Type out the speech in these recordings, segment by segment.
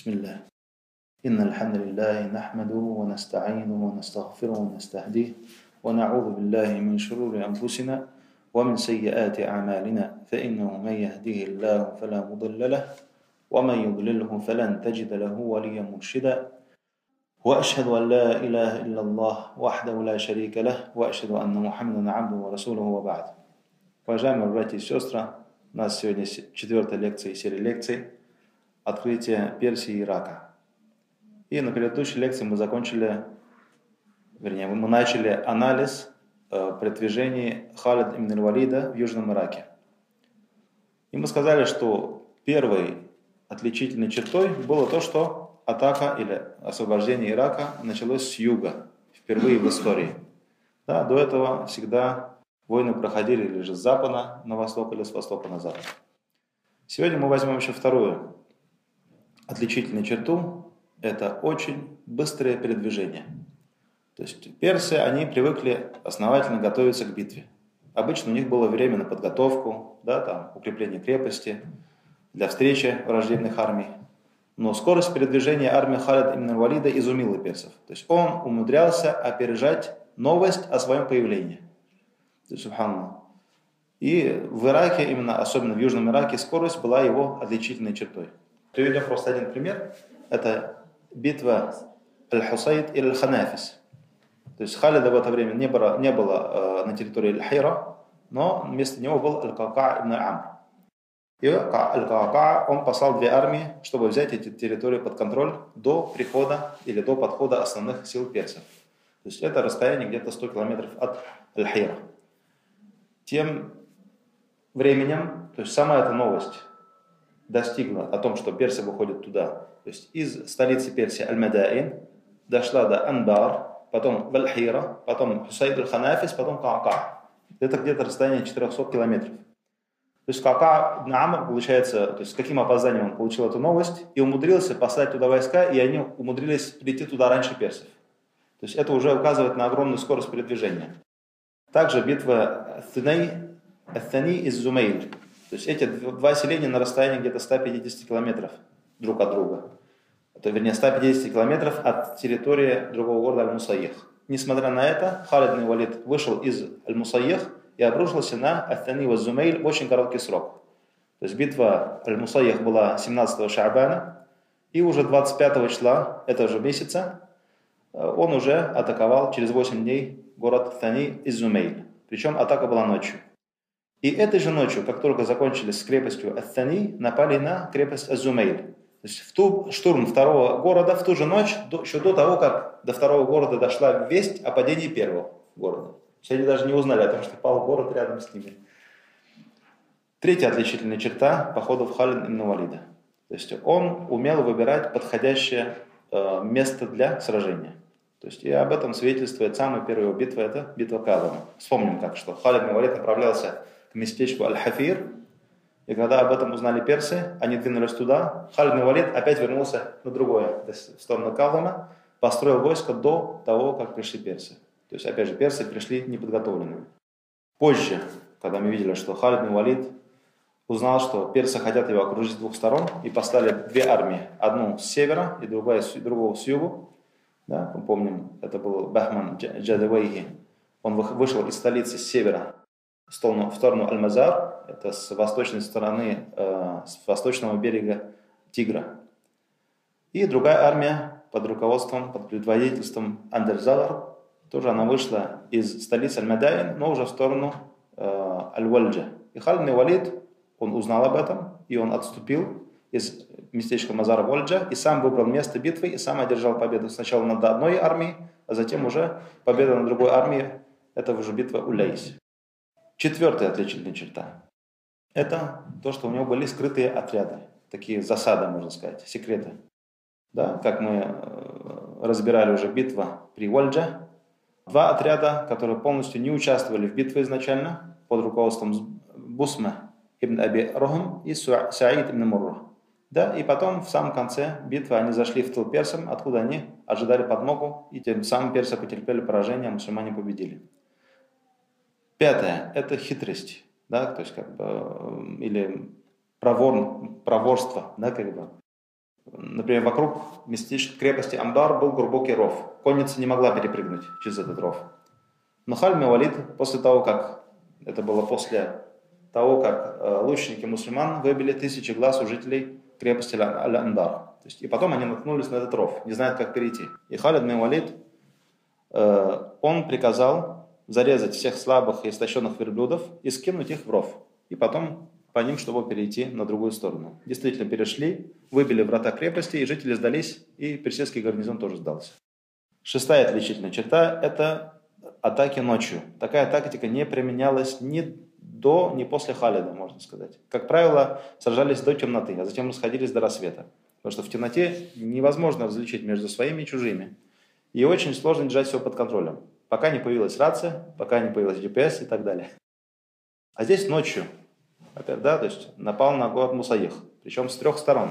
بسم الله. إن الحمد لله نحمده ونستعينه ونستغفره ونستهديه ونعوذ بالله من شرور أنفسنا ومن سيئات أعمالنا فإنه من يهديه الله فلا مضل له ومن يضلله فلن تجد له وليا مرشدا. وأشهد أن لا إله إلا الله وحده لا شريك له وأشهد أن محمدا عبده ورسوله وبعد. Уважаемые братья и сестры, у нас сегодня четвертая лекция из серии лекций. «Открытие Персии и Ирака». И на предыдущей лекции мы закончили, вернее, мы начали анализ э, Халид ибн валида в Южном Ираке. И мы сказали, что первой отличительной чертой было то, что атака или освобождение Ирака началось с юга, впервые в истории. Да, до этого всегда Войны проходили или же с запада на восток, или с востока на запад. Сегодня мы возьмем еще вторую отличительную черту. Это очень быстрое передвижение. То есть персы, они привыкли основательно готовиться к битве. Обычно у них было время на подготовку, да, там, укрепление крепости, для встречи враждебных армий. Но скорость передвижения армии Халид именно Валида изумила персов. То есть он умудрялся опережать новость о своем появлении. Субханаллах. И в Ираке, именно особенно в Южном Ираке, скорость была его отличительной чертой. Приведем просто один пример. Это битва Аль-Хусайд и Аль-Ханафис. То есть Халида в это время не было, не было э, на территории Аль-Хира, но вместо него был Аль-Кака ибн Амр. И Аль-Кака, он послал две армии, чтобы взять эти территории под контроль до прихода или до подхода основных сил персов. То есть это расстояние где-то 100 километров от Аль-Хира. Тем временем, то есть сама эта новость достигла о том, что персы выходят туда, то есть из столицы Персии Аль-Мадаин дошла до Анбар, потом Вальхира, потом Хусайд аль-Ханафис, потом Каака. Это где-то расстояние 400 километров. То есть Каака ибн Амр, получается, то есть с каким опозданием он получил эту новость и умудрился послать туда войска, и они умудрились прийти туда раньше персов. То есть это уже указывает на огромную скорость передвижения. Также битва Thani из Зумейль. То есть эти два селения на расстоянии где-то 150 километров друг от друга. Это, вернее, 150 километров от территории другого города Аль-Мусаих. Несмотря на это, Халид ибн Валид вышел из Аль-Мусаих и обрушился на Аттани и Зумейль в очень короткий срок. То есть битва Аль-Мусаих была 17 Шабана, и уже 25 числа этого же месяца э, он уже атаковал через 8 дней город Тани из Зумейль. Причем атака была ночью. И этой же ночью, как только закончились с крепостью Аттани, напали на крепость Азумейль. То есть в ту штурм второго города в ту же ночь, до, еще до того, как до второго города дошла весть о падении первого города. То они даже не узнали о том, что пал город рядом с ними. Третья отличительная черта походов Халин ибн Валида. То есть он умел выбирать подходящее э, место для сражения. То есть и об этом свидетельствует самая первая битва, это битва Кадама. Вспомним как, что Халид Мавалид направлялся к местечку Аль-Хафир, и когда об этом узнали персы, они двинулись туда. Халид Мавалид опять вернулся на другое, в сторону Кадама, построил войско до того, как пришли персы. То есть, опять же, персы пришли неподготовленными. Позже, когда мы видели, что Халид Мавалид узнал, что персы хотят его окружить с двух сторон, и послали две армии, одну с севера и другая, другого с югу, да, мы помним, это был Бахман Джадавейхи. Он вышел из столицы с севера в сторону, в Аль-Мазар, это с восточной стороны, э, с восточного берега Тигра. И другая армия под руководством, под предводительством Андерзалар, тоже она вышла из столицы Аль-Мадайн, но уже в сторону э, Аль-Вальджа. И Халид Валид, он узнал об этом, и он отступил из местечко Мазара Вольджа, и сам выбрал место битвы, и сам одержал победу сначала над одной армией, а затем уже победа над другой армией. Это уже битва Уляйс. Четвертая отличительная черта. Это то, что у него были скрытые отряды, такие засады, можно сказать, секреты. Да, как мы э, разбирали уже битва при Вольджа, два отряда, которые полностью не участвовали в битве изначально, под руководством Бусма ибн Аби Рохам и Саид ибн Мурра. Да, и потом в самом конце битвы они зашли в тыл персам, откуда они ожидали подмогу, и тем самым персы потерпели поражение, а мусульмане победили. Пятое – это хитрость, да, то есть как бы, или провор, проворство, да, как бы. Например, вокруг местечка крепости Амбар был глубокий ров. Конница не могла перепрыгнуть через этот ров. Но Халь Валид, после того, как это было после того, как э, лучники мусульман выбили тысячи глаз у жителей крепости Аль-Андар. И потом они наткнулись на этот ров, не знают, как перейти. И Халид бин Валид, э, он приказал зарезать всех слабых и истощенных верблюдов и скинуть их в ров. И потом по ним, чтобы перейти на другую сторону. Действительно перешли, выбили врата крепости, и жители сдались, и персидский гарнизон тоже сдался. Шестая отличительная черта – это атаки ночью. Такая тактика не применялась ни до, ни после Халида, можно сказать. Как правило, сражались до темноты, а затем расходились до рассвета. Потому что в темноте невозможно различить между своими и чужими. И очень сложно держать все под контролем. Пока не появилась рация, пока не появилась GPS и так далее. А здесь ночью Опять, да, то есть напал на город Мусаих, причем с трех сторон.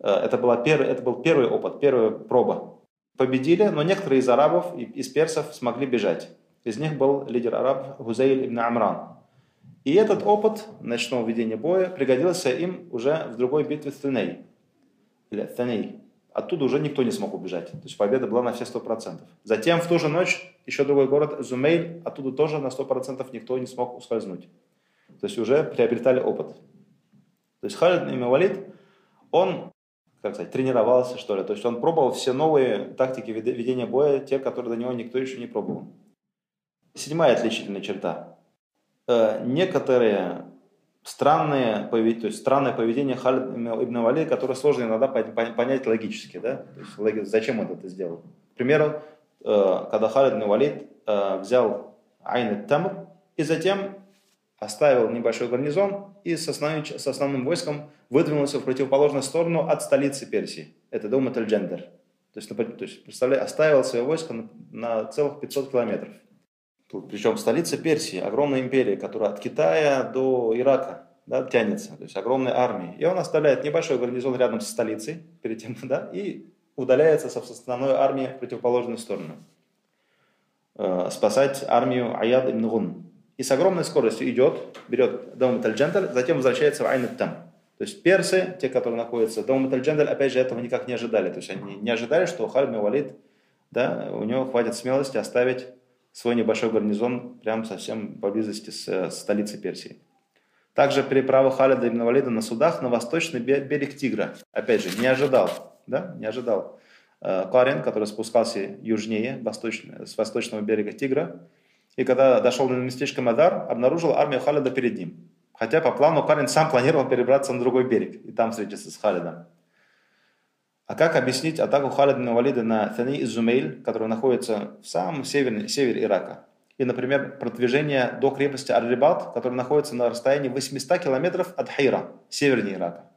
Э, это, была пер, это был первый опыт, первая проба. Победили, но некоторые из арабов, из персов смогли бежать. Из них был лидер араб Гузейль ибн Амран. И этот опыт ночного ведения боя пригодился им уже в другой битве Теней. Или Теней. Оттуда уже никто не смог убежать. То есть победа была на все сто процентов. Затем в ту же ночь еще другой город Зумейль, оттуда тоже на сто процентов никто не смог ускользнуть. То есть уже приобретали опыт. То есть Халид имя Валид, он, как сказать, тренировался, что ли. То есть он пробовал все новые тактики ведения боя, те, которые до него никто еще не пробовал. Седьмая отличительная черта. Э, некоторые странные, то есть странное поведение Халид ибн Вали, которое сложно иногда понять логически. Да? То есть, зачем он это сделал. К примеру, э, когда Халид ибн Валид э, взял Айн Тамр и затем оставил небольшой гарнизон и с основным, с основным войском выдвинулся в противоположную сторону от столицы Персии. Это Дом Джендер. То есть, то есть представляю, оставил свое войско на, на целых 500 километров. Причем столица Персии, огромная империя, которая от Китая до Ирака да, тянется, то есть огромная армия. И он оставляет небольшой гарнизон рядом со столицей, перед тем, да, и удаляется со основной армией в противоположную сторону. Э, спасать армию Аяд ибн Гун и с огромной скоростью идет, берет Дом Тальдженталь, затем возвращается в Айн Там. То есть персы, те, которые находятся Дом Тальдженталь, опять же, этого никак не ожидали. То есть они не ожидали, что Халид Валид, да, у него хватит смелости оставить свой небольшой гарнизон прямо совсем поблизости с, с столицей Персии. Также переправа Халида ибн Валида на судах на восточный берег Тигра. Опять же, не ожидал, да, не ожидал. Э, Карен, который спускался южнее, восточно, с восточного берега Тигра, и когда дошел до местечка Мадар, обнаружил армию Халида перед ним. Хотя по плану Карин сам планировал перебраться на другой берег и там встретиться с Халидом. А как объяснить атаку Халида на Валида на Тани и Зумейль, который находится в самом севере, севере Ирака? И, например, продвижение до крепости Ар-Рибат, которая находится на расстоянии 800 километров от Хайра, севернее Ирака.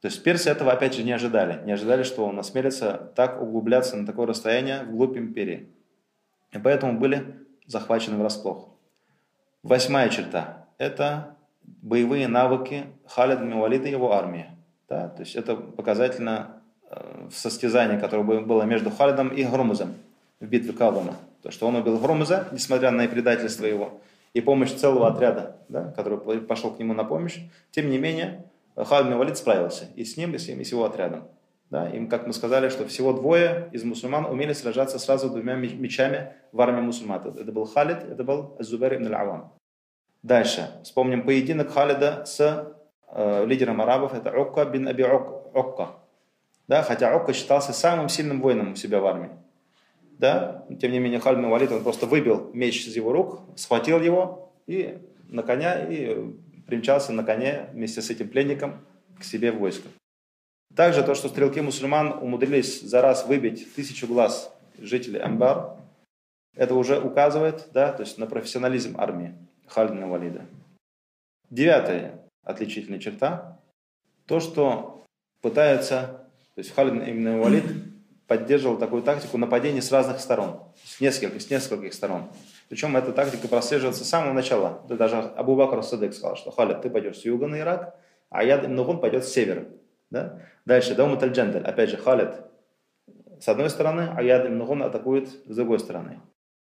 То есть персы этого опять же не ожидали. Не ожидали, что он осмелится так углубляться на такое расстояние вглубь империи. И поэтому были захвачены врасплох. Восьмая черта – это боевые навыки Халида Мивалида и его армии. Да? То есть это показательно в состязании, которое было между Халидом и Громузом в битве Калдана. То, что он убил Громуза, несмотря на предательство его, и помощь целого отряда, да, который пошел к нему на помощь, тем не менее Халид Мивалид справился и с ним, и с, и с его отрядом. Да, им, как мы сказали, что всего двое из мусульман умели сражаться сразу двумя мечами в армии мусульман. Это был Халид, это был Зубер ибн аль-Авам. Дальше. Вспомним поединок Халида с э, лидером арабов, это Окка бин Аби Окка. Да, хотя Окка считался самым сильным воином у себя в армии. Да? Тем не менее, Халид Валид, он просто выбил меч из его рук, схватил его и на коня, и примчался на коне вместе с этим пленником к себе в войско. Также то, что стрелки мусульман умудрились за раз выбить тысячу глаз жителей Амбар, это уже указывает да, то есть на профессионализм армии Халидина Валида. Девятая отличительная черта – то, что пытается, то есть Халид именно Валид поддерживал такую тактику нападений с разных сторон, с нескольких, с нескольких сторон. Причем эта тактика прослеживается с самого начала. Да даже Абу Бакр Садык сказал, что Халид, ты пойдешь с юга на Ирак, а я Ибн пойдет с севера. Да? Дальше, Даумат аль опять же, Халид с одной стороны, а Яд ибн атакует с другой стороны.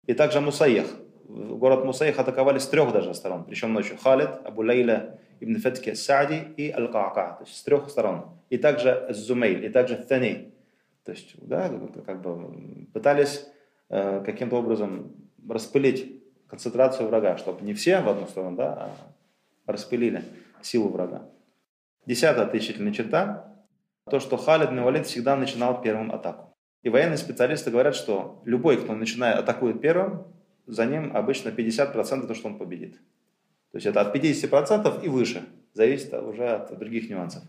И также Мусаех. Город Мусаех атаковали с трех даже сторон, причем ночью. Халид, Абу Лейля ибн Фатки Саади и Аль-Каака, то есть с трех сторон. И также Зумейль, и также Тани. То есть, да, как бы пытались э, каким-то образом распылить концентрацию врага, чтобы не все в одну сторону, да, а распылили силу врага. Десятая отличительная черта – то, что Халид Валид всегда начинал первым атаку. И военные специалисты говорят, что любой, кто начинает атакует первым, за ним обычно 50% то, что он победит. То есть это от 50% и выше, зависит уже от других нюансов.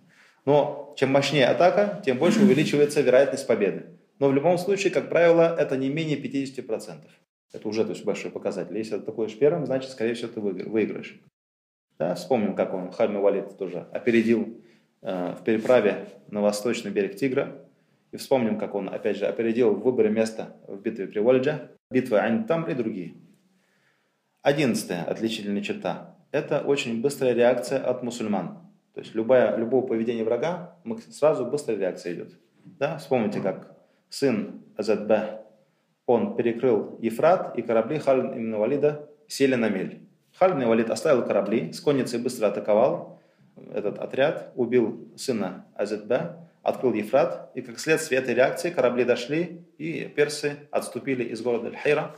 Но чем мощнее атака, тем больше увеличивается вероятность победы. Но в любом случае, как правило, это не менее 50%. Это уже то есть, большой показатель. Если атакуешь первым, значит, скорее всего, ты выиграешь. Да, вспомним, как он, Хальми Валид тоже опередил э, в переправе на восточный берег Тигра. И вспомним, как он, опять же, опередил в выборе места в битве при Вольджа, битвы Ань-Тамр и другие. Одиннадцатая отличительная черта – это очень быстрая реакция от мусульман. То есть любое, любого поведения врага, сразу быстрая реакция идет. Да? Вспомните, как сын Азадбе, он перекрыл Ефрат, и корабли Халид ибн Валида сели на мель. Халид ибн Валид оставил корабли, с конницей быстро атаковал этот отряд, убил сына Азадбе, открыл Ефрат, и как следствие этой реакции корабли дошли, и персы отступили из города Аль-Хайра,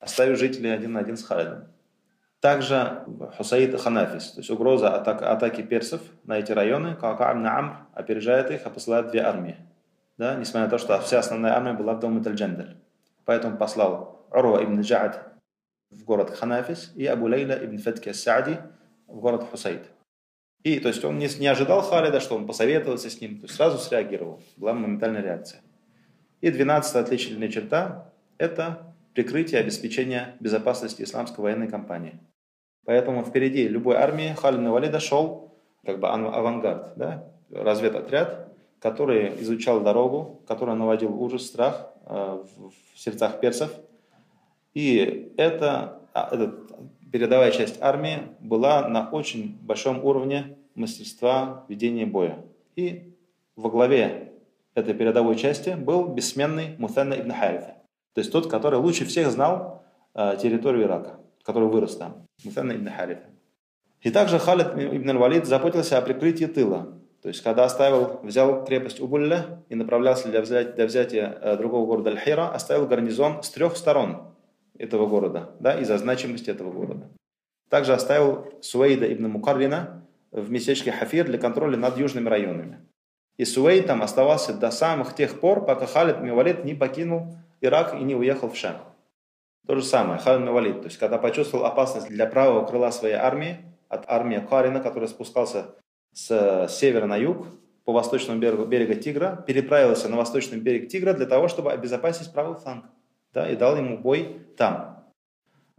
оставив жителей один на один с Халидом. Также Хусаид и Ханафис, то есть угроза атак, атаки персов на эти районы, Каака'бн Амр опережает их, а посылает две армии. Да, несмотря на то, что вся основная армия была в доме Тальджандель. Поэтому послал Урва ибн Джаад в город Ханафис и Абу Лейла ибн Фетки Саади в город Хусаид. И то есть он не, не ожидал Халида, что он посоветовался с ним, то есть сразу среагировал. Была моментальная реакция. И двенадцатая отличительная черта – это прикрытие и обеспечение безопасности исламской военной кампании. Поэтому впереди любой армии Халид Валида шел как бы авангард, да, разведотряд, который изучал дорогу, который наводил ужас, страх э, в сердцах персов. И это, а, эта передовая часть армии была на очень большом уровне мастерства ведения боя. И во главе этой передовой части был бессменный Мутанна ибн Харифа. То есть тот, который лучше всех знал э, территорию Ирака, который вырос там. Мутанна ибн Харифа. И также Халид ибн Валид заботился о прикрытии тыла. То есть, когда оставил, взял крепость Убулля и направлялся для взятия, для взятия э, другого города Аль-Хира, оставил гарнизон с трех сторон этого города, да, из-за значимости этого города. Также оставил Суэйда ибн Мукаррина в местечке Хафир для контроля над южными районами. И Суэйд там оставался до самых тех пор, пока Халид Мивалид не покинул Ирак и не уехал в Шам. То же самое, Халид Мивалид, то есть когда почувствовал опасность для правого крыла своей армии, от армии Карина, который спускался с севера на юг по восточному берегу берега Тигра, переправился на восточный берег Тигра для того, чтобы обезопасить правый фланг. Да, и дал ему бой там.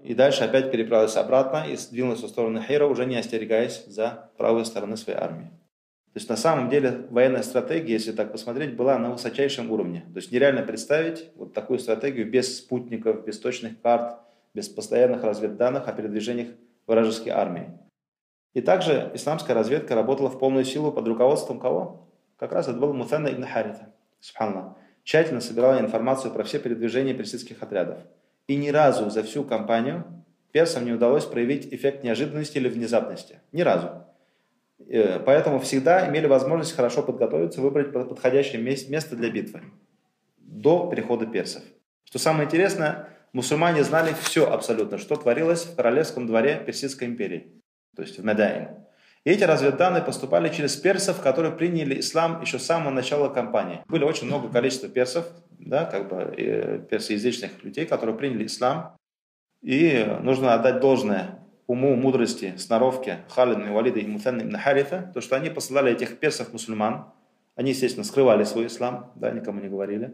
И дальше опять переправился обратно и двинулся в сторону Хейра, уже не остерегаясь за правую сторону своей армии. То есть на самом деле военная стратегия, если так посмотреть, была на высочайшем уровне. То есть нереально представить вот такую стратегию без спутников, без точных карт, без постоянных разведданных о передвижениях вражеской армии. И также исламская разведка работала в полную силу под руководством кого? Как раз это был Мутанна ибн Харита, субханаллах. Тщательно собирала информацию про все передвижения персидских отрядов. И ни разу за всю кампанию персам не удалось проявить эффект неожиданности или внезапности. Ни разу. Э, поэтому всегда имели возможность хорошо подготовиться, выбрать подходящее место для битвы до перехода персов. Что самое интересное, мусульмане знали все абсолютно, что творилось в королевском дворе Персидской империи то есть в Медаин. И эти разведданные поступали через персов, которые приняли ислам еще с самого начала кампании. Было очень много количества персов, да, как бы э, персоязычных людей, которые приняли ислам. И нужно отдать должное уму, мудрости, сноровке Халид Валида и Мутан ибн Харита, то, что они посылали этих персов-мусульман, они, естественно, скрывали свой ислам, да, никому не говорили.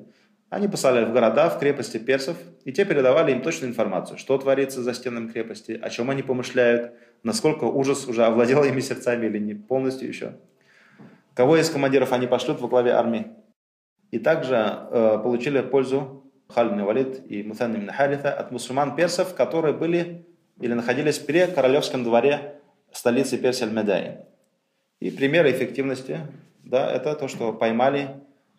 Они посылали в города, в крепости персов, и те передавали им точную информацию, что творится за стенами крепости, о чем они помышляют, насколько ужас уже овладел ими сердцами или не полностью еще. Кого из командиров они пошлют во главе армии. И также э, получили пользу Халид Валид и Мутан ибн Харита от мусульман персов, которые были или находились при королевском дворе столицы Персии Аль-Медаин. И примеры эффективности, да, это то, что поймали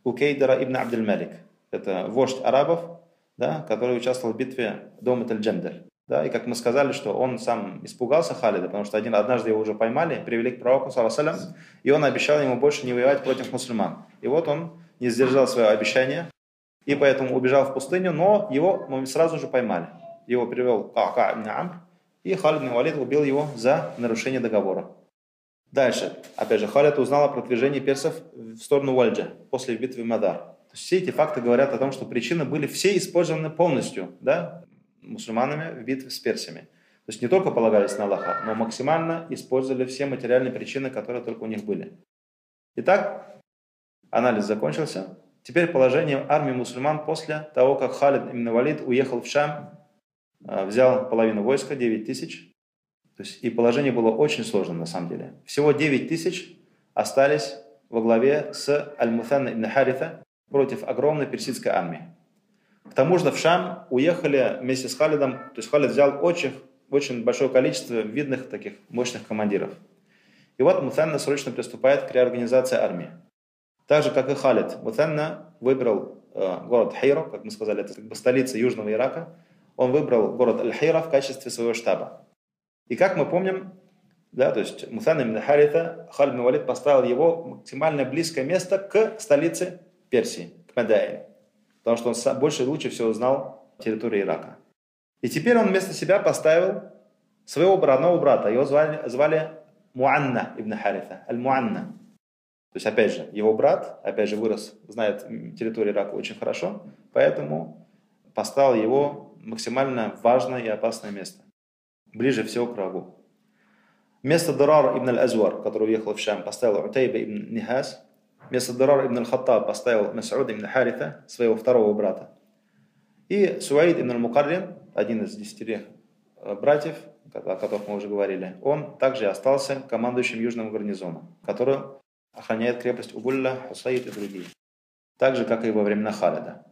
Укейдера ибн Абдель Малик. Это вождь арабов, да, который участвовал в битве Дома Таль-Джандаль. Да, и как мы сказали, что он сам испугался Халида, потому что один, однажды его уже поймали, привели к пророку, салям, и он обещал ему больше не воевать против мусульман. И вот он не сдержал свое обещание, и поэтому убежал в пустыню, но его сразу же поймали. Его привел ибн Амр, и Халид ибн Валид убил его за нарушение договора. Дальше. Опять же, Халид узнал о продвижении персов в сторону Вальджа после битвы Мадар. То есть все эти факты говорят о том, что причины были все использованы полностью да, мусульманами в битве с персиями. То есть не только полагались на Аллаха, но максимально использовали все материальные причины, которые только у них были. Итак, анализ закончился. Теперь положение армии мусульман после того, как Халид ибн Валид уехал в Шам, взял половину войска, 9 тысяч. То есть, и положение было очень сложным на самом деле. Всего 9 тысяч остались во главе с Аль-Мутанна ибн Харита против огромной персидской армии. К тому же в Шам уехали вместе с Халидом, то есть Халид взял очень, очень большое количество видных таких мощных командиров. И вот Мутанна срочно приступает к реорганизации армии. Так же, как и Халид, Мутанна выбрал э, город Хейро, как мы сказали, это как бы столица Южного Ирака. Он выбрал город Аль-Хейра в качестве своего штаба. И как мы помним, да, то есть Мутанна ибн Харита, ибн Валид поставил его максимально близкое место к столице Персии, к Медаине. Потому что он больше и лучше всего знал территорию Ирака. И теперь он вместо себя поставил своего родного брата. Его звали, звали Муанна ибн Харита, Аль-Муанна. То есть, опять же, его брат, опять же, вырос, знает территорию Ирака очень хорошо, поэтому поставил его максимально важное и опасное место, ближе всего к врагу. Вместо Дарар ибн аль-Азвар, который уехал в Шам, поставил Утайба ибн Нихас. Вместо Дарар ибн аль-Хаттаб поставил Мас'уд ибн Харита, своего второго брата. И Суаид ибн аль-Мукаррин, один из десятерых э, братьев, о которых мы уже говорили, он также остался командующим южным гарнизоном, который охраняет крепость Угулля, Хусаид и другие. Так же, как и во времена Халида.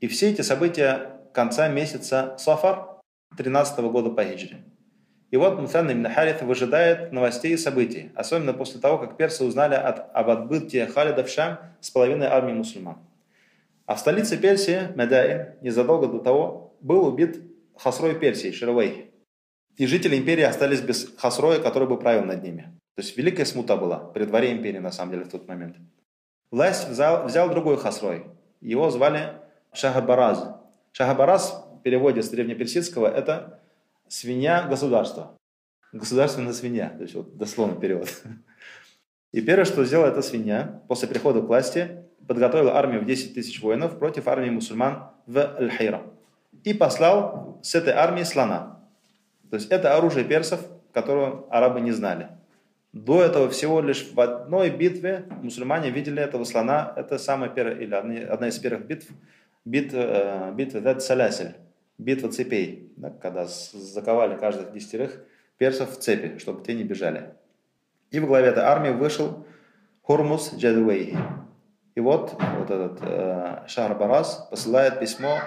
И все эти события конца месяца Сафар 13 года по хиджре. И вот Мусан ибн Харит выжидает новостей и событий, особенно после того, как персы узнали от, об отбытии Халида в Шам с половиной армии мусульман. А в столице Персии, Медаин, незадолго до того, был убит Хасрой Персии, Ширвей. И жители империи остались без Хасроя, который бы правил над ними. То есть великая смута была при дворе империи на самом деле в тот момент. Власть взял, взял другой Хасрой. Его звали Шахабараз. Шахабараз в переводе с древнеперсидского это свинья государства. Государственная свинья. То есть вот дословно перевод. И первое, что сделала эта свинья после прихода к власти, подготовила армию в 10 тысяч воинов против армии мусульман в Аль-Хайра. И послал с этой армии слона. То есть это оружие персов, которого арабы не знали. До этого всего лишь в одной битве мусульмане видели этого слона. Это самая первая, или одна из первых битв, бит, э, битва Дед Салясель, битва цепей, да, когда заковали каждых десятерых персов в цепи, чтобы те не бежали. И в главе этой армии вышел Хурмус Джадуэй. И вот, вот этот э, Шахр Барас посылает письмо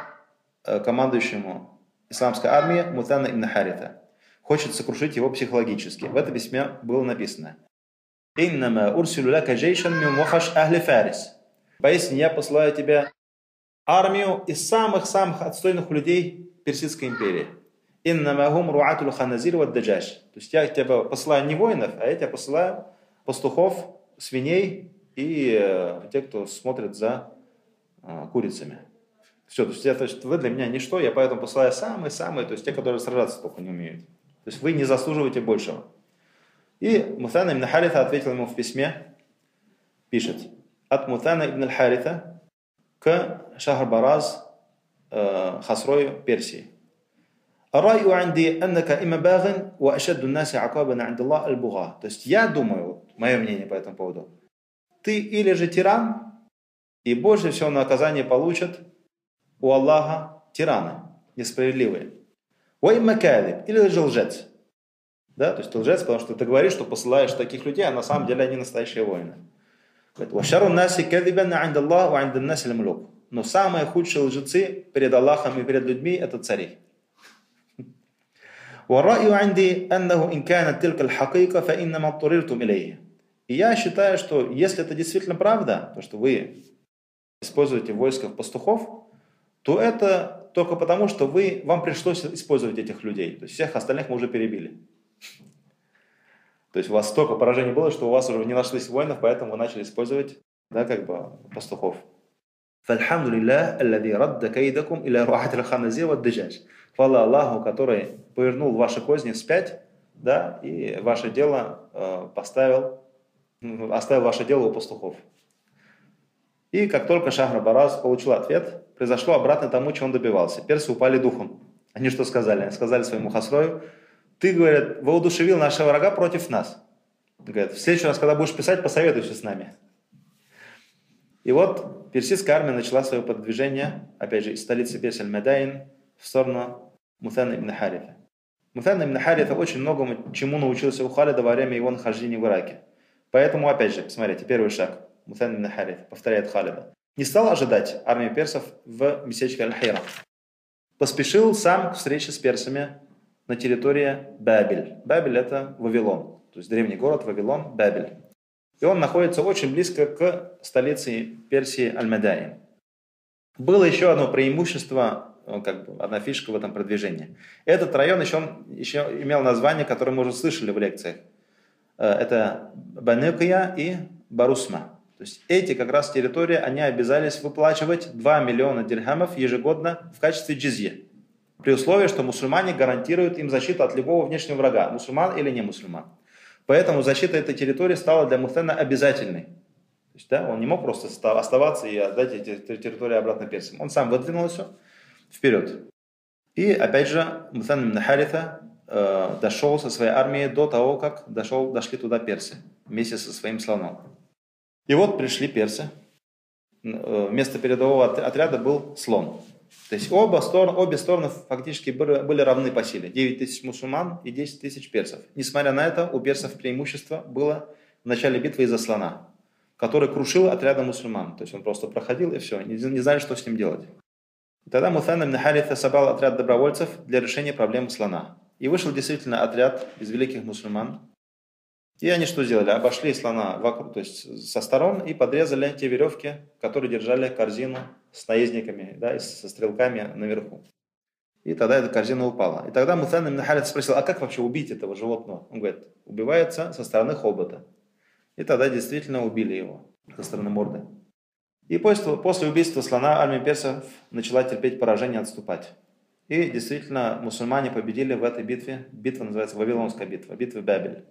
э, командующему исламской армии Мутана ибн Харита хочет сокрушить его психологически. В этом письме было написано «Иннама урсилу лака джейшан мин вахаш фарис». Поистине я посылаю тебе армию из самых-самых отстойных людей Персидской империи. «Иннама хум руатулу ханазир даджаш». То есть я тебя посылаю не воинов, а я тебя посылаю пастухов, свиней и э, те, кто смотрит за э, курицами. Все, то есть, я, то есть вы для меня ничто, я поэтому посылаю самые-самые, то есть те, которые сражаться только не умеют. То есть вы не заслуживаете большего. И Мутана ибн Харита ответил ему в письме, пишет, от Мутана ибн Харита к Шахрбараз э, Хасрою Персии. Раю анди аннака има багин ва ашадду наси акабана андалла аль То есть я думаю, мое мнение по этому поводу, ты или же тиран, и больше всего наказание получат у Аллаха тираны, несправедливые. Ва имма калиб, или же лжец. Да, то есть ты лжец, потому что ты говоришь, что посылаешь таких людей, а на самом деле они настоящие воины. Но самые худшие лжецы перед Аллахом и перед людьми – это цари. И я считаю, что если это действительно правда, то, что вы используете в войсках пастухов, то это только потому, что вы, вам пришлось использовать этих людей. То есть всех остальных мы уже перебили. То есть у вас столько поражений было, что у вас уже не нашлись воинов, поэтому вы начали использовать да, как бы пастухов. فالحمد لله الذي رد كيدكم إلى روعة الخنازير والدجاج. Хвала Аллаху, который повернул ваши козни вспять, да, и ваше дело э, поставил, оставил ваше дело у пастухов. И как только Шахра Бараз получил ответ, произошло обратно тому, чего он добивался. Персы упали духом. Они что сказали? Они сказали своему Хасрою, ты, говорят, воодушевил нашего врага против нас. Говорят, в следующий раз, когда будешь писать, посоветуйся с нами. И вот персидская армия начала свое продвижение, опять же, из столицы Персии Медайн в сторону Мутана ибн Харифа. Мутан ибн Харифа очень многому чему научился у Халида во время его нахождения в Ираке. Поэтому, опять же, посмотрите, первый шаг. Мутан ибн Харифа повторяет Халида. Не стал ожидать армии персов в местечке Аль-Хира. Поспешил сам к встрече с персами на территории Бабель. Бабель – это Вавилон, то есть древний город Вавилон, Бабель. И он находится очень близко к столице Персии Аль-Медайн. Было еще одно преимущество, э, как бы одна фишка в этом продвижении. Этот район еще, еще имел название, которое мы уже слышали в лекциях. Э, это Баныкия и Барусма. То есть эти как раз территории, они обязались выплачивать 2 миллиона дирхамов ежегодно в качестве джизьи при условии, что мусульмане гарантируют им защиту от любого внешнего врага, мусульман или не мусульман. Поэтому защита этой территории стала для Мухтена обязательной. То есть, да, он не мог просто оставаться и отдать эти территории обратно персам. Он сам выдвинулся вперед. И опять же, Мухтен ибн э, дошел со своей армией до того, как дошел, дошли туда персы вместе со своим слоном. И вот пришли персы. Э, вместо передового отряда был слон. То есть оба стороны, обе стороны фактически были, равны по силе. 9 тысяч мусульман и 10 тысяч персов. Несмотря на это, у персов преимущество было в начале битвы из-за слона, который крушил отряды мусульман. То есть он просто проходил и все, не, не знали, что с ним делать. Тогда Мутхан ибн Харита собрал отряд добровольцев для решения проблемы слона. И вышел действительно отряд из великих мусульман, и они что сделали? Обошли слона вокруг, то есть со сторон и подрезали те веревки, которые держали корзину с наездниками, да, и со стрелками наверху. И тогда эта корзина упала. И тогда Мусан ибн Харит спросил, а как вообще убить этого животного? Он говорит, убивается со стороны хобота. И тогда действительно убили его со стороны морды. И после, после убийства слона армия персов начала терпеть поражение и отступать. И действительно мусульмане победили в этой битве. Битва называется Вавилонская битва, битва Бабель.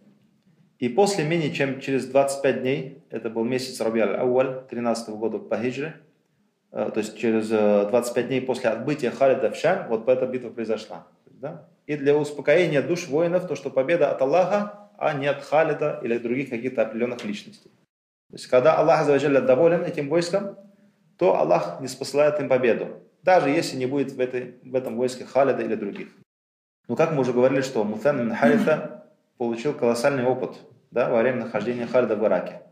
И после менее чем через 25 дней, это был месяц Рабиаль Ауаль 13 года по хиджре, э, то есть через 25 э, дней после отбытия Халида в Шам, вот эта битва произошла. Да? И для успокоения душ воинов, то, что победа от Аллаха, а не от Халида или других каких-то определенных личностей. То есть, когда Аллах доволен этим войском, то Аллах не спосылает им победу, даже если не будет в, этой, в этом войске Халида или других. Но как мы уже говорили, что Муфен Харита получил колоссальный опыт да, во время нахождения Халида в Ираке.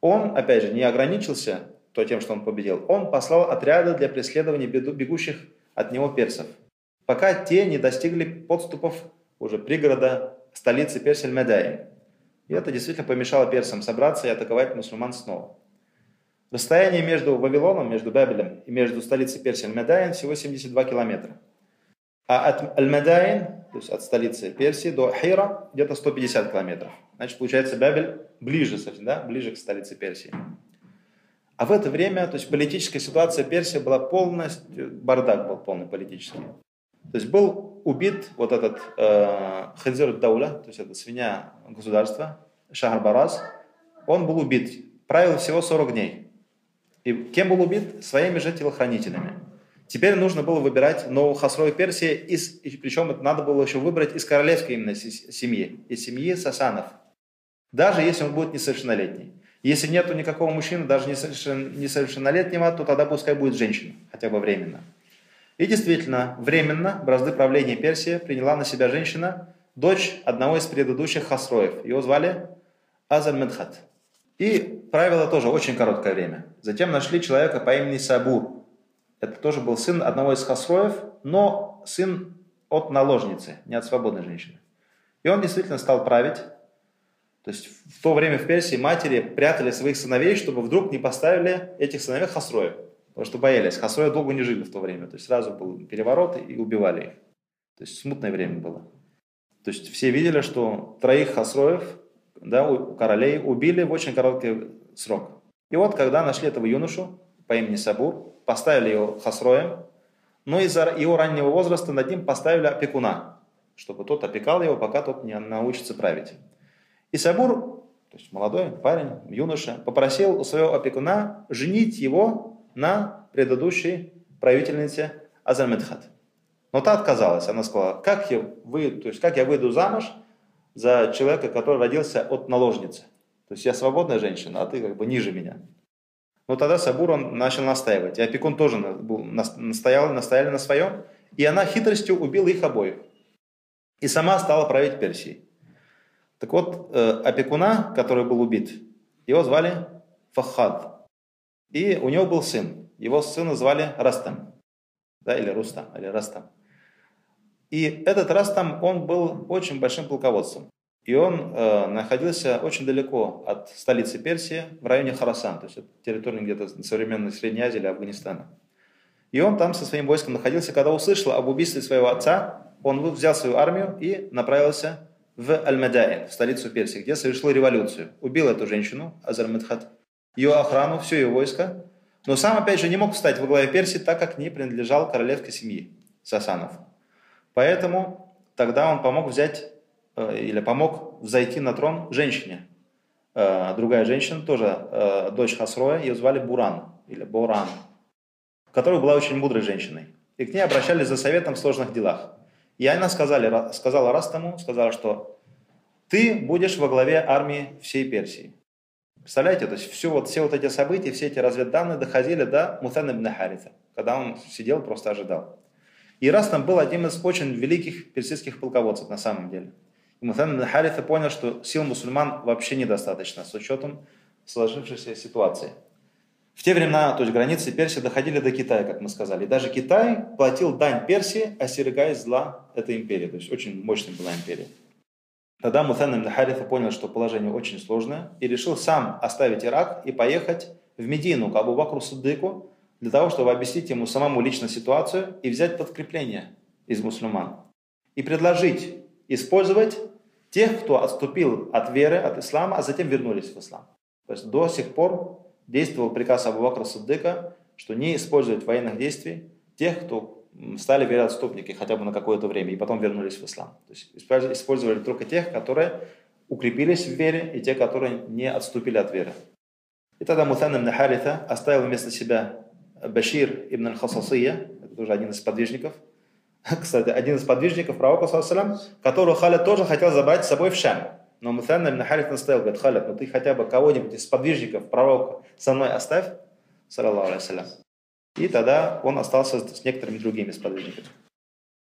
Он, опять же, не ограничился то тем, что он победил. Он послал отряды для преследования бегущих от него персов, пока те не достигли подступов уже пригорода столицы Персия Медаи. И это действительно помешало персам собраться и атаковать мусульман снова. Расстояние между Вавилоном, между Бабелем и между столицей Персии Медаин всего 72 километра. А от Аль-Медайн то есть от столицы Персии до Хира где-то 150 километров. Значит, получается, Бабель ближе да, ближе к столице Персии. А в это время, то есть политическая ситуация Персии была полностью, бардак был полный политический. То есть был убит вот этот э, Хадзир Дауля, то есть это свинья государства, Шахар Барас, он был убит, правил всего 40 дней. И кем был убит? Своими же телохранителями. Теперь нужно было выбирать нового Хасроя Персии, из, и причем это надо было еще выбрать из королевской именно семьи, из семьи Сасанов. Даже если он будет несовершеннолетний. Если нету никакого мужчины, даже несовершеннолетнего, то тогда пускай будет женщина, хотя бы временно. И действительно, временно бразды правления Персии приняла на себя женщина, дочь одного из предыдущих хасроев. Его звали Азаль Медхат. И правило тоже очень короткое время. Затем нашли человека по имени Сабур, это тоже был сын одного из хасроев, но сын от наложницы, не от свободной женщины. И он действительно стал править. То есть в то время в Персии матери прятали своих сыновей, чтобы вдруг не поставили этих сыновей хасроев. потому что боялись. Хасроя долго не жили в то время, то есть сразу был переворот и убивали их. То есть смутное время было. То есть все видели, что троих хасроев, да, у королей убили в очень короткий срок. И вот, когда нашли этого юношу по имени Сабур, поставили его хасроем, но из-за его раннего возраста над ним поставили опекуна, чтобы тот опекал его, пока тот не научится править. И Сабур, то есть молодой парень, юноша, попросил у своего опекуна женить его на предыдущей правительнице Азармедхат. Но та отказалась. Она сказала, как я, вы, то есть, как я выйду замуж за человека, который родился от наложницы. То есть я свободная женщина, а ты как бы ниже меня. Но тогда Сабур он начал настаивать. И опекун тоже был, настоял, настояли на своем. И она хитростью убила их обоих. И сама стала править Персией. Так вот, э, опекуна, который был убит, его звали Фахад. И у него был сын. Его сына звали Растам. Да, или Рустам, или Растам. И этот Растам, он был очень большим полководцем. И он э, находился очень далеко от столицы Персии, в районе Харасан, то есть это территория где-то современной Средней Азии или Афганистана. И он там со своим войском находился, когда услышал об убийстве своего отца, он взял свою армию и направился в Аль-Мадаин, в столицу Персии, где совершил революцию. Убил эту женщину, Азар-Медхат, ее охрану, все ее войско. Но сам, опять же, не мог встать во главе Персии, так как не принадлежал королевской семьи Сасанов. Поэтому тогда он помог взять или помог зайти на трон женщине. Э, другая женщина, тоже э, дочь Хасроя, ее звали Буран или Боран, которая была очень мудрой женщиной. И к ней обращались за советом в сложных делах. И она сказали, сказала Растаму, сказала, что ты будешь во главе армии всей Персии. Представляете, то есть все вот, все вот эти события, все эти разведданные доходили до Мутана ибн Харита, когда он сидел, просто ожидал. И Растам был одним из очень великих персидских полководцев на самом деле. И Мутан Харита понял, что сил мусульман вообще недостаточно с учетом сложившейся ситуации. В те времена, то есть границы Персии доходили до Китая, как мы сказали. И даже Китай платил дань Персии, остерегаясь зла этой империи. То есть очень мощная была империя. Тогда Мутан ибн понял, что положение очень сложное, и решил сам оставить Ирак и поехать в Медину к Абу Бакру Саддыку, для того, чтобы объяснить ему самому лично ситуацию и взять подкрепление из мусульман. И предложить использовать тех, кто отступил от веры, от ислама, а затем вернулись в ислам. То есть до сих пор действовал приказ Абу Бакра Саддыка, что не использовать военных действий тех, кто стали вероотступники хотя бы на какое-то время и потом вернулись в ислам. То есть использовали только тех, которые укрепились в вере и те, которые не отступили от веры. И тогда Мутан ибн Харита оставил вместо себя Башир ибн Хасасия, это тоже один из подвижников – кстати, один из подвижников пророка, которого Халид тоже хотел забрать с собой в Шам. Но Мутанна ибн Халид настоял, говорит, Халид, ну ты хотя бы кого-нибудь из подвижников пророка со мной оставь, саллаллаху алейсалям. И тогда он остался с некоторыми другими сподвижниками.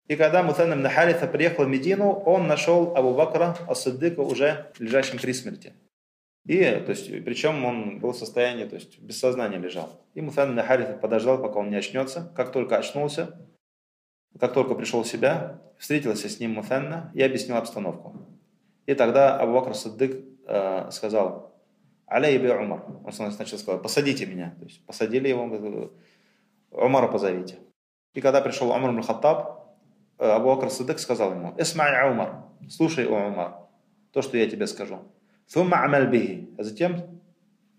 И когда Мутан ибн Харита приехал в Медину, он нашел Абу Бакра Ас-Саддыка уже лежащим при смерти. И, то есть, причем он был в состоянии, то есть, без сознания лежал. И Мутан ибн Харита подождал, пока он не очнется. Как только очнулся, как только пришел в себя, встретился с ним Муфенна и объяснил обстановку. И тогда Абу Бакр Саддык э, сказал, Аля иби Умар. Он сначала сказал, посадите меня. То есть посадили его, говорит, Умара позовите. И когда пришел Умар ибн Хаттаб, э, Абу Бакр Саддык сказал ему, Исмай Умар, слушай, Умар, то, что я тебе скажу. Фумма амаль бихи. А затем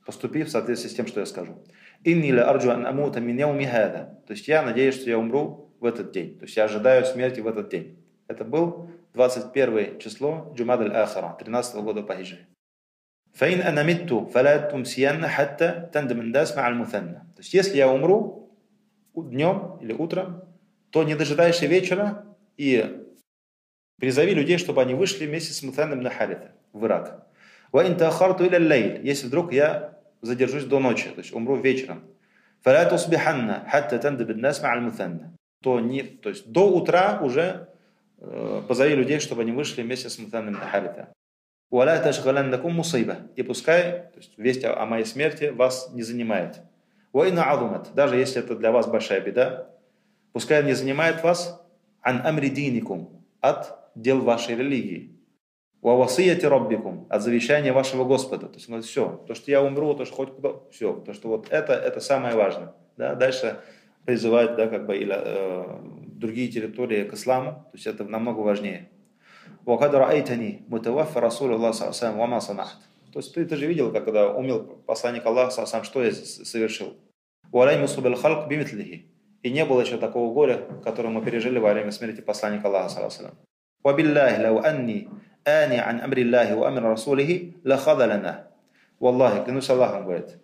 поступи в соответствии с тем, что я скажу. Инни ла арджу ан амута мин хада. То есть я надеюсь, что я умру в этот день. То есть я ожидаю смерти в этот день. Это был 21 число Джумад аль-Ахара, 13 года по хиджре. فإن أنا مت فلا تمسين حتى تندم الناس مع المثنى. То есть если я умру днем или утром, то не дожидайся вечера и призови людей, чтобы они вышли вместе с Мутаном на Харита в Ирак. وإن تأخرت إلى الليل. Если вдруг я задержусь до ночи, то есть умру вечером. فلا تصبحن حتى تندب الناس مع المثنى то, не, то есть до утра уже э, позови людей, чтобы они вышли вместе с Мутаном Харита. «Уаля ташгаланнакум мусайба» И пускай то есть, весть о, о моей смерти вас не занимает. «Уайна адумат» Даже если это для вас большая беда, пускай не занимает вас «ан амри диникум» от дел вашей религии. Вавасияти роббикум, от завещания вашего Господа. То есть говорит, все, то, что я умру, то, что хоть куда, все, то, что вот это, это самое важное. Да? Дальше призывать, да, как бы, или, э, другие территории к исламу, то есть это намного важнее. وقد رأيتني متوفى رسول الله صلى الله عليه وسلم وما صنعت. То есть ты, ты же видел, как когда умел посланник Аллаха, сам что я совершил. وَلَيْ مُصُبِ الْخَلْقِ بِمِثْلِهِ И не было еще такого горя, которое мы пережили во время смерти посланника Аллаха, саллаху وَبِاللَّهِ لَوْ أَنِّي آني عن أمر الله وأمر رسوله لخذلنا. Валлахи, клянусь Аллахом, говорит.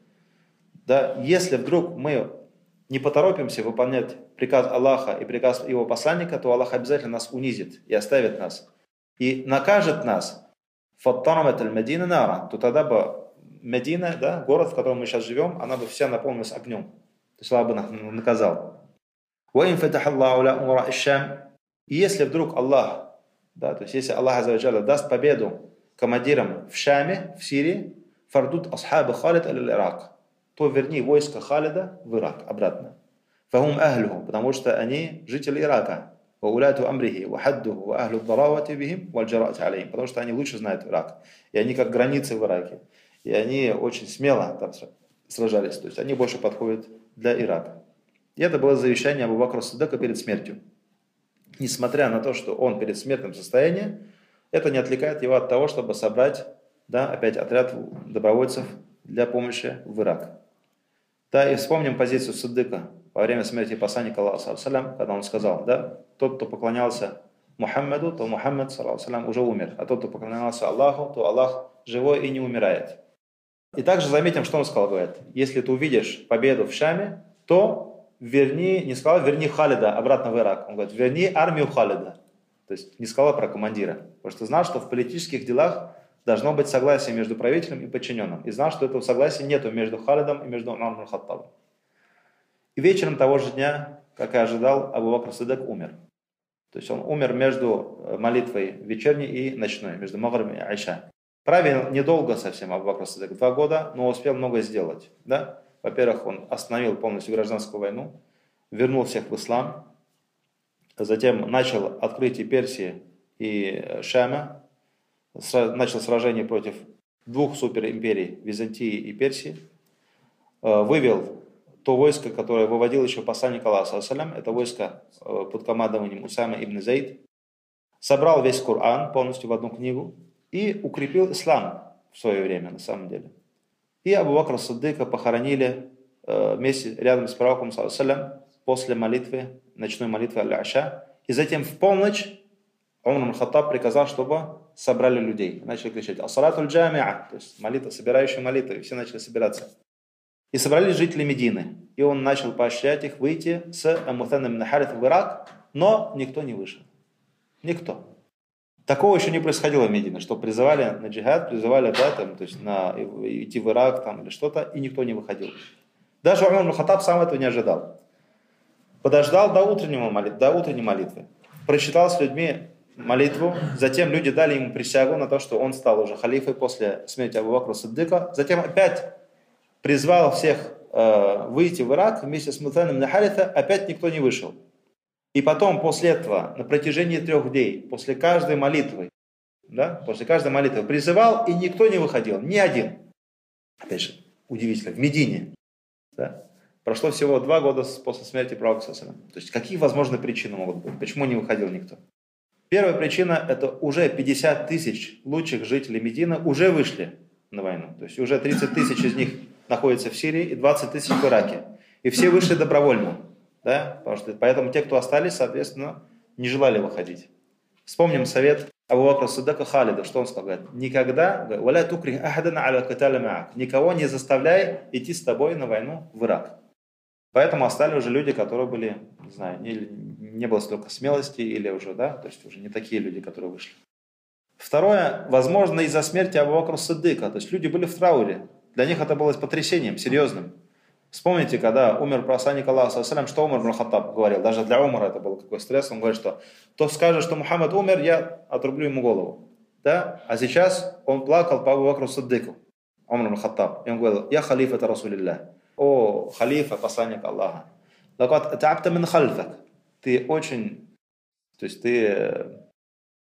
Да, если вдруг мы не поторопимся выполнять приказ Аллаха и приказ его посланника, то Аллах обязательно нас унизит и оставит нас. И накажет нас. Фаттарамат аль-Мадина нара. То тогда бы Медина, да, город, в котором мы сейчас живем, она бы вся наполнилась огнем. То есть Аллах бы нас наказал. Если вдруг Аллах, да, то есть если Аллах Азаваджалла даст победу командирам в Шаме, в Сирии, фардут асхабы Халид аль-Ирак, то верни войско Халида в Ирак обратно. Фахум ахлюху, потому что они жители Ирака. Вауляту амрихи, вахаддуху, ваахлю даравати бихим, вальджарати алейм. Потому что они лучше знают Ирак. И они как границы в Ираке. И они очень смело там сражались. То есть они больше подходят для Ирака. И это было завещание Абу Бакра Садыка перед смертью. Несмотря на то, что он перед смертным состоянием, это не отвлекает его от того, чтобы собрать да, опять отряд добровольцев для помощи в Ирак. Да, и вспомним позицию Саддыка во время смерти посланника Аллаха, когда он сказал, да, тот, кто поклонялся Мухаммаду, то Мухаммад салям, уже умер, а тот, кто поклонялся Аллаху, то Аллах живой и не умирает. И также заметим, что он сказал, говорит, если ты увидишь победу в Шаме, то верни, не сказал, верни Халида обратно в Ирак. Он говорит, верни армию Халида. То есть не сказал про командира. Потому что знал, что в политических делах должно быть согласие между правителем и подчиненным. И знал, что этого согласия нету между Халидом и между Умаром Хаттабом. И вечером того же дня, как и ожидал, Абу Бакр Садек умер. То есть он умер между э, молитвой вечерней и ночной, между Магрибом и Айша. Правил недолго совсем Абу Бакр Садек, два года, но успел многое сделать. Да? Во-первых, он остановил полностью гражданскую войну, вернул всех в ислам, затем начал открытие Персии и Шама, начал сражение против двух суперимперий, Византии и Персии, э, вывел то войско, которое выводил еще посланник Аллаха, это войско э, под командованием Усама ибн Зайд, собрал весь Коран полностью в одну книгу и укрепил ислам в свое время, на самом деле. И Абу Бакр Саддыка похоронили э, вместе рядом с пророком, после молитвы, ночной молитвы Аль-Аша. И затем в полночь Умар Хаттаб приказал, чтобы собрали людей. Начали кричать «Асалатуль джамиа», то есть молитва, собирающая молитву, и все начали собираться. И собрались жители Медины. И он начал поощрять их выйти с Амутаном Нахарит в Ирак, но никто не вышел. Никто. Такого еще не происходило в Медине, что призывали на джихад, призывали да, там, то есть на, идти в Ирак там, или что-то, и никто не выходил. Даже Умар Хатаб сам этого не ожидал. Подождал до, утреннего молитвы, до утренней молитвы. Просчитал с людьми молитву. Затем люди дали ему присягу на то, что он стал уже халифой после смерти Абу Бакра Саддыка. Затем опять призвал всех э, выйти в Ирак вместе с Мутаном Нахарита, опять никто не вышел. И потом, после этого, на протяжении трех дней, после каждой молитвы, да, после каждой молитвы призывал, и никто не выходил, ни один. Опять же, удивительно, в Медине. Да? Прошло всего два года после смерти пророка То есть какие возможные причины могут быть? Почему не выходил никто? Первая причина – это уже 50 тысяч лучших жителей Медины уже вышли на войну. То есть уже 30 тысяч из них находится в Сирии и 20 тысяч в Ираке. И все вышли добровольно. Да? Потому что, поэтому те, кто остались, соответственно, не желали выходить. Вспомним совет Абу Бакра Саддака Халида, что он сказал? Никогда, никого не заставляй идти с тобой на войну в Ирак. Поэтому остались уже люди, которые были, не знаю, не, не было столько смелости или уже, да, то есть уже не такие люди, которые вышли. Второе, возможно, из-за смерти Абу Бакра Саддыка, то есть люди были в трауре, для них это было потрясением, серьезным. Вспомните, когда умер посланник Аллаха, что Умар Хаттаб говорил, даже для Умара это был какой стресс, он говорит, что кто скажет, что Мухаммад умер, я отрублю ему голову. Да? А сейчас он плакал по Абу Бакру Саддыку, Умар Хаттаб, и он говорил, я халиф это Расулилля, о халифа, посланник Аллаха. Лакат та'абта мин хальфак. Ты очень, то есть ты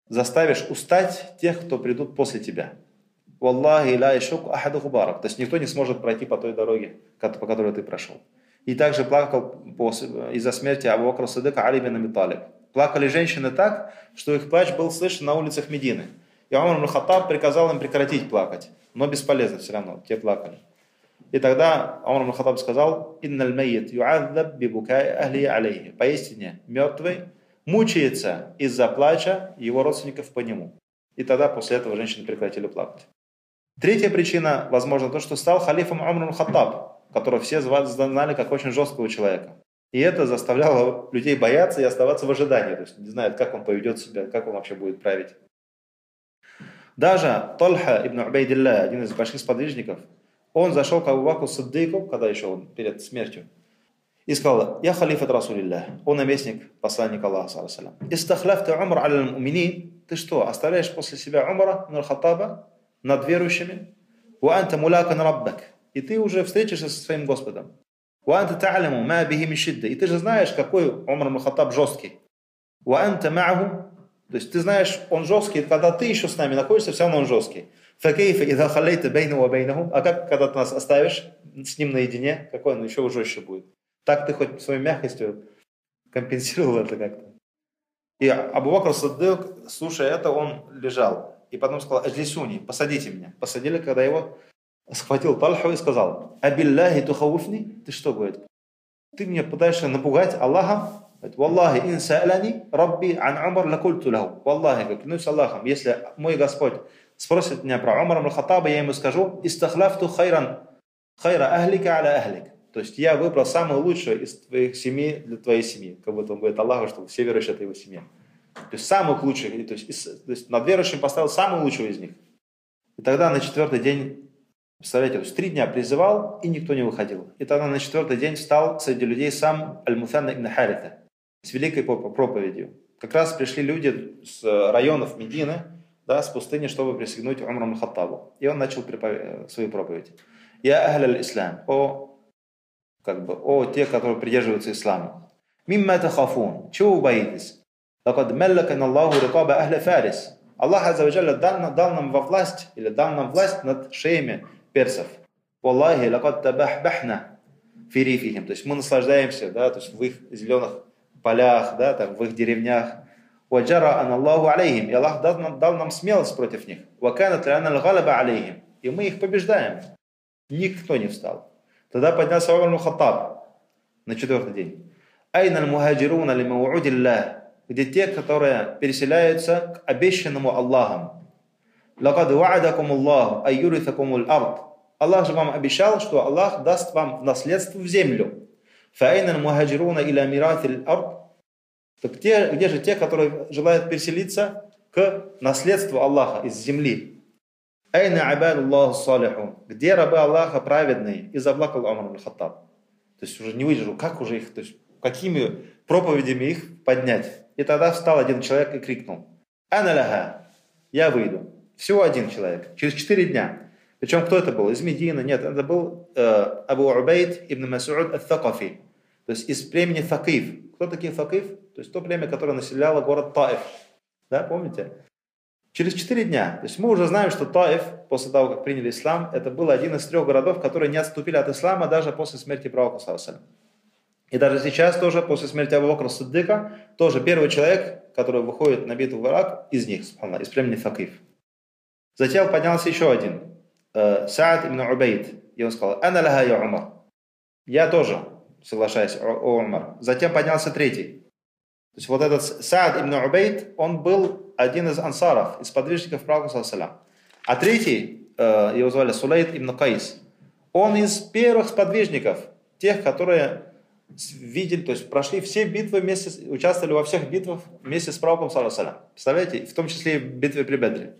заставишь устать тех, кто придут после тебя. Валлахи ля ишук ахаду хубарак. То есть никто не сможет пройти по той дороге, по которой ты прошел. И также плакал из-за смерти Абу Бакра Садыка Али бин Абиталиб. Плакали женщины так, что их плач был слышен на улицах Медины. И Умар Хаттаб приказал им прекратить плакать. Но бесполезно все равно, те плакали. И тогда Умар Хаттаб сказал, «Инналь ю'адзаб бибукай ахли алейхи». Поистине, мертвый мучается из-за плача его родственников по нему. И тогда после этого женщины прекратили плакать. Третья причина, возможно, то, что стал халифом Умар Хаттаб, которого все знали как очень жесткого человека. И это заставляло людей бояться и оставаться в ожидании. То есть не знают, как он поведет себя, как он вообще будет править. Даже Тальха ибн Убайдилля, один из больших сподвижников, он зашел к Абу Саддыку, когда еще он перед смертью, и сказал, «Я халиф от Расулилля, он наместник, посланник Аллаха, саллаху Истахляфта Умар аля муминин, ты что, оставляешь после себя Умара, Хаттаба, над верующими? Ва анта мулакан раббак, и ты уже встретишься со своим Господом. Ва анта та'ламу ма бихи мишидда, и ты же знаешь, какой Умар Хаттаб жесткий. Ва анта ма'аху, то есть ты знаешь, он жесткий, когда ты еще с нами находишься, все равно он жесткий. Факейфа ида халейта бейну бейнаху, а как, когда ты нас оставишь с ним наедине, какой он еще жестче будет? Так ты хоть своей мягкостью компенсировал это как-то. И Абу Бакр Саддык, слушая это, он лежал. И потом сказал, Аджлисуни, посадите меня. Посадили, когда его схватил Тальху и сказал, Абилляхи тухауфни, ты что, говорит, ты меня пытаешься напугать Аллахом? Валлахи ин са'лани рабби ан Умар лакульту лаху. Валлахи, клянусь Аллахом, если мой Господь спросит меня про Умара Хаттаба, я ему скажу, истахлафту хайран, хайра ахлика аля ахлик. То есть я выбрал самое лучшее из твоих семей для твоей семьи. Как будто он говорит Аллаху, что все верующие это его семья. То есть самых лучших, то есть, из, то есть над верующим поставил самого лучшего из них. И тогда на четвертый день, представляете, то есть три дня призывал, и никто не выходил. И тогда на четвертый день встал среди людей сам Аль-Мутанна ибн Харита с великой проповедью. Как раз пришли люди с районов Медины, да, с пустыни, чтобы присягнуть Умрам Хаттабу. И он начал свою проповедь. «Я ахля ислам о как бы, о те, которые придерживаются ислама. Мимма это хафун. Чего вы боитесь? Лакад меллакан Аллаху рикаба ахля фарис. Аллах Азаваджалля дал, дал нам во власть, или дал нам власть над шеями персов. Валлахи, лакад табахбахна фирифихим. То есть мы наслаждаемся, да, то есть в их зеленых полях, да, там, в их деревнях. Ваджара ан Аллаху алейхим. И Аллах дал нам, дал нам смелость против них. Ваканат лана аль алейхим. И мы их побеждаем. Никто не встал. Тогда поднялся Умар Хаттаб на четвертый день. Айна мухаджируна ли маудиллах, где те, которые переселяются к обещанному Аллахом. Лакад ва'адакум Аллах айюритакум аль-ард. Аллах же вам обещал, что Аллах даст вам в наследство в землю. Фаайна мухаджируна иля миратил ард. Так где, где же те, которые желают переселиться к наследству Аллаха из земли? Айна абад Аллаху салиху. Где рабы Аллаха праведные? И заплакал Умар ибн Хаттаб. То есть уже не выдержал, как уже их, то есть какими проповедями их поднять. И тогда встал один человек и крикнул. Ана ляха, я выйду. Всего один человек, через четыре дня. Причем кто это был? Из Медины? Нет, это был э, Абу Убайд ибн Масуд ат-Такафи. То есть из племени Факиф. Кто такие Факиф? То есть то племя, которое населяло город Таиф. Да, помните? Через четыре дня. То есть мы уже знаем, что Таиф, после того, как приняли ислам, это был один из трех городов, которые не отступили от ислама даже после смерти пророка. И даже сейчас тоже, после смерти Абу Бакра Саддыка, тоже первый человек, который выходит на битву в Ирак, из них, из племени Факиф. Затем поднялся еще один, э, Саад ибн Убейд, и он сказал, «Ана лаха я Умар». Я тоже соглашаюсь, о Умар. Затем поднялся третий. То есть вот этот Саад ибн Убейд, он был один из ансаров, из подвижников Пророка, а третий, э, его звали Сулейт ибн Каис, он из первых сподвижников, тех, которые видели, то есть прошли все битвы вместе, участвовали во всех битвах вместе с пророком, представляете, в том числе и в битве при Бедре.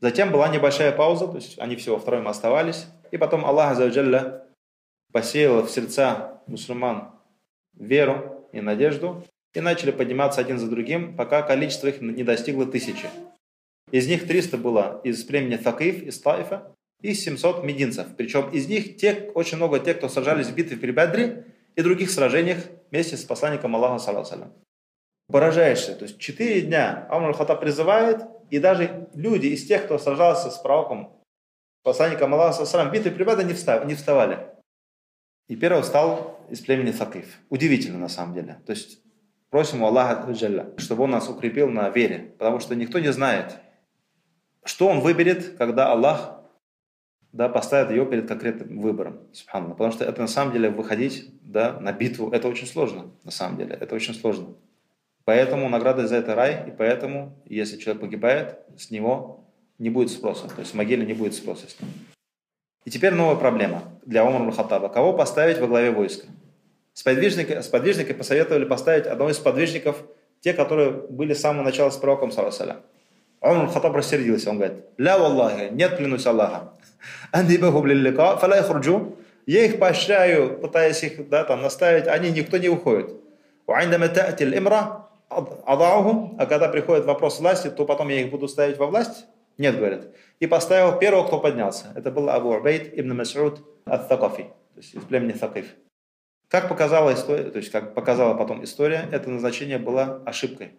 Затем была небольшая пауза, то есть они все во втроем оставались, и потом Аллах Азавджалля посеял в сердца мусульман веру и надежду, и начали подниматься один за другим, пока количество их не достигло тысячи. Из них 300 было из племени Такиф, из Таифа, и 700 мединцев. Причем из них те, очень много тех, кто сражались в битве при Бадре и других сражениях вместе с посланником Аллаха, саллаху поражаешься. То есть четыре дня Умар Хаттаб призывает, и даже люди из тех, кто сражался с пророком, посланником Аллаха, битвы прибада не, встав, не вставали. И первый встал из племени Сакиф. Удивительно на самом деле. То есть просим у Аллаха, чтобы он нас укрепил на вере. Потому что никто не знает, что он выберет, когда Аллах да, поставит ее перед конкретным выбором. Субханаллах. Потому что это на самом деле выходить да, на битву, это очень сложно. На самом деле, это очень сложно. Поэтому награда за это рай, и поэтому, если человек погибает, с него не будет спроса. То есть в могиле не будет спроса с ним. И теперь новая проблема для Умара Хаттаба. Кого поставить во главе войска? Сподвижники, сподвижники посоветовали поставить одного из сподвижников, те, которые были с самого начала с пророком, саллаху Умар Хаттаб рассердился, он говорит, «Ля Аллахе, нет, клянусь Аллахом, андибаху блиллика, хурджу, я их поощряю, пытаясь их да, там, наставить, они никто не уходит. А когда приходит вопрос власти, то потом я их буду ставить во власть? Нет, говорят. И поставил первого, кто поднялся. Это был Абу Убейд ибн Мас'уд ат-Такафи, то есть из племени Такиф. Как показала история, то есть как показала потом история, это назначение было ошибкой.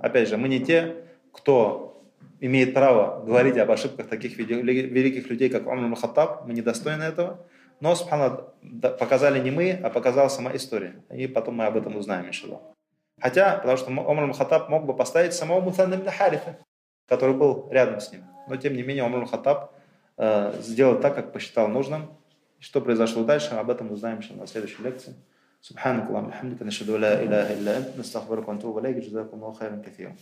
Опять же, мы не те, кто имеет право говорить об ошибках таких великих людей, как Умар Хаттаб, мы недостойны этого. Но, субхана, показали не мы, а показала сама история. И потом мы об этом узнаем, иншаллах. Хотя, потому что Умар Хаттаб мог бы поставить самого Мутана Харифа, который был рядом с ним. Но тем не менее Умар Хаттаб э, сделал так, как посчитал нужным. Что произошло дальше, об этом узнаем еще на следующей лекции. سبحانك اللهم وبحمدك نشهد لا اله الا انت نستغفرك ونتوب اليك جزاكم الله خيرا كثيرا